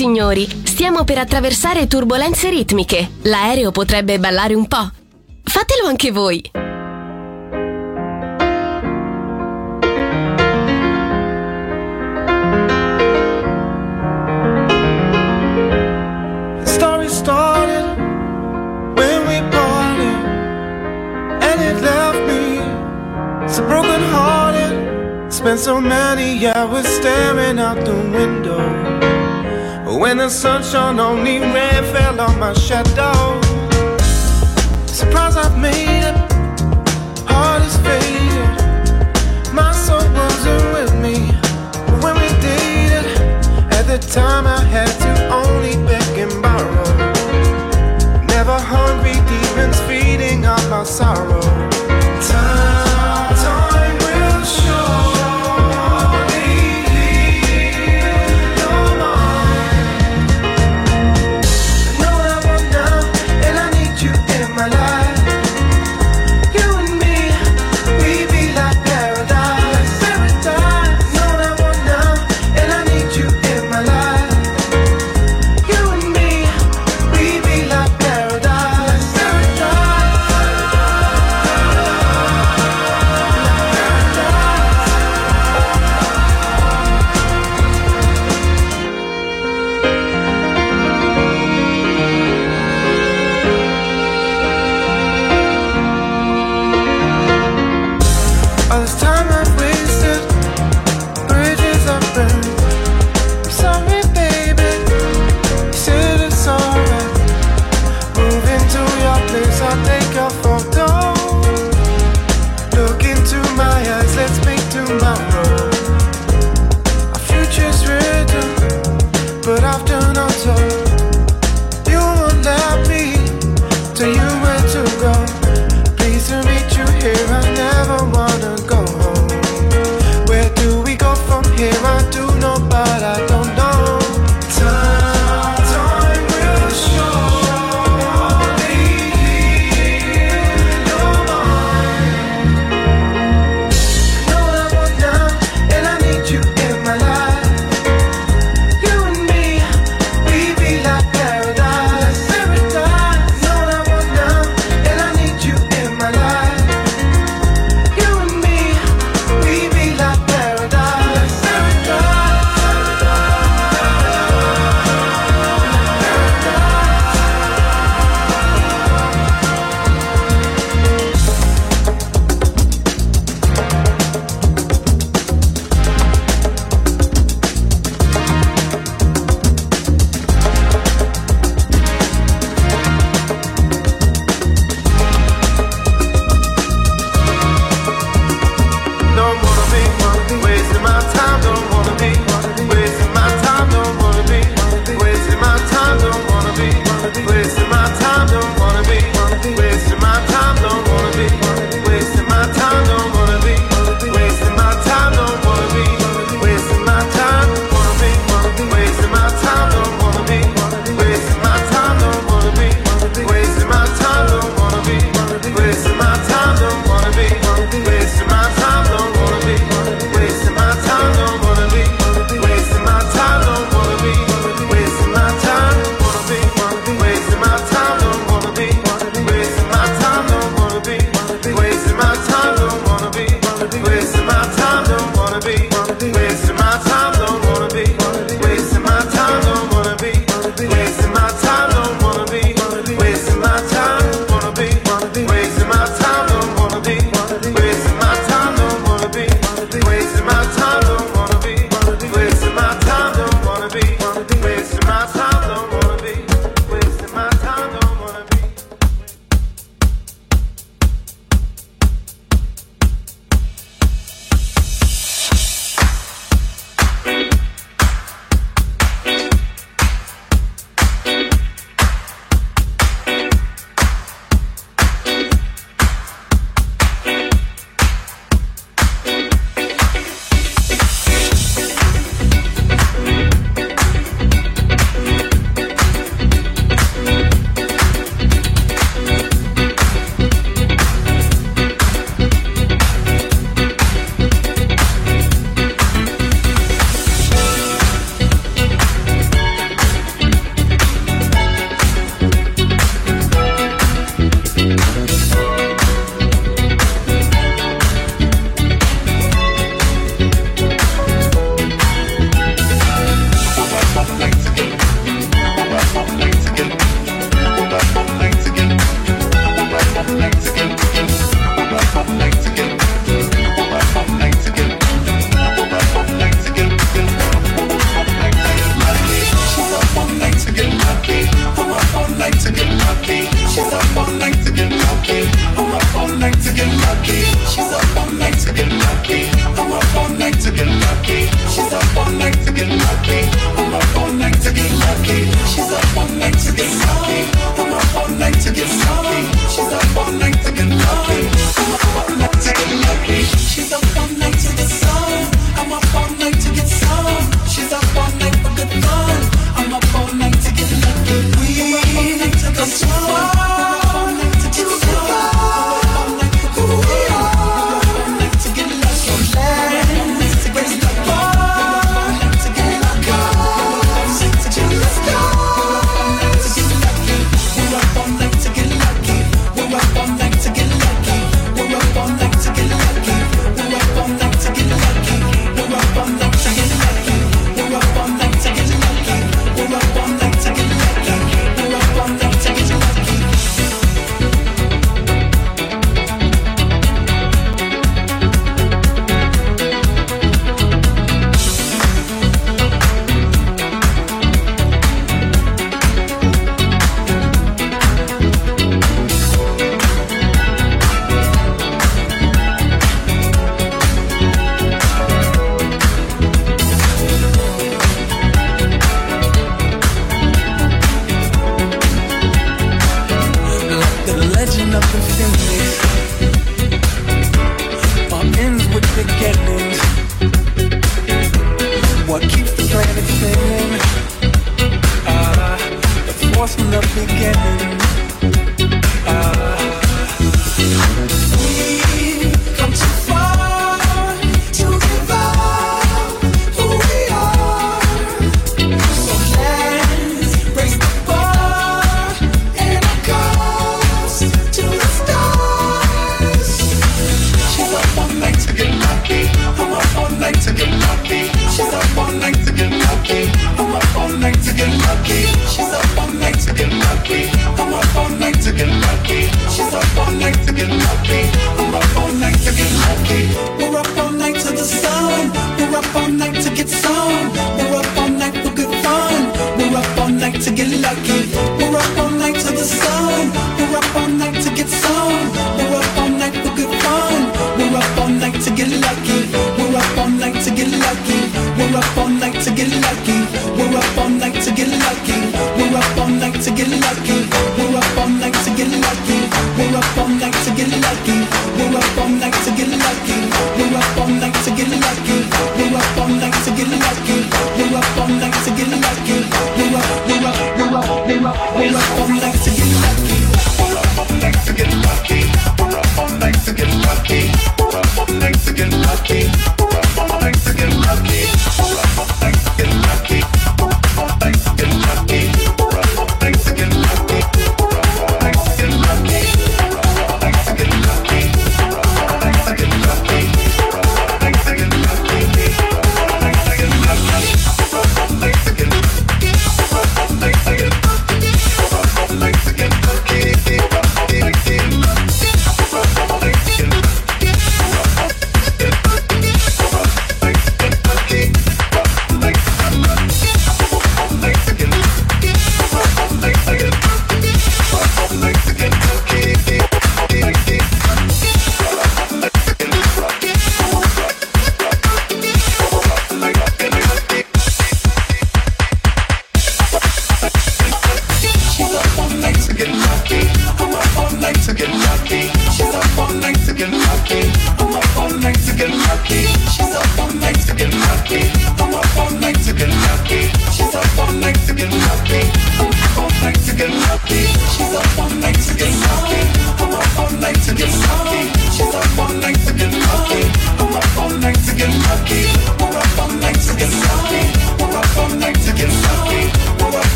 signori, stiamo per attraversare turbulenze ritmiche. L'aereo potrebbe ballare un po'. Fatelo anche voi. So broken hearted, Spent so many hours staring out the window When the sun shone on me, rain fell on my shadow. Surprise, I've made it. Heart is faded. My soul wasn't with me. When we dated, at the time I had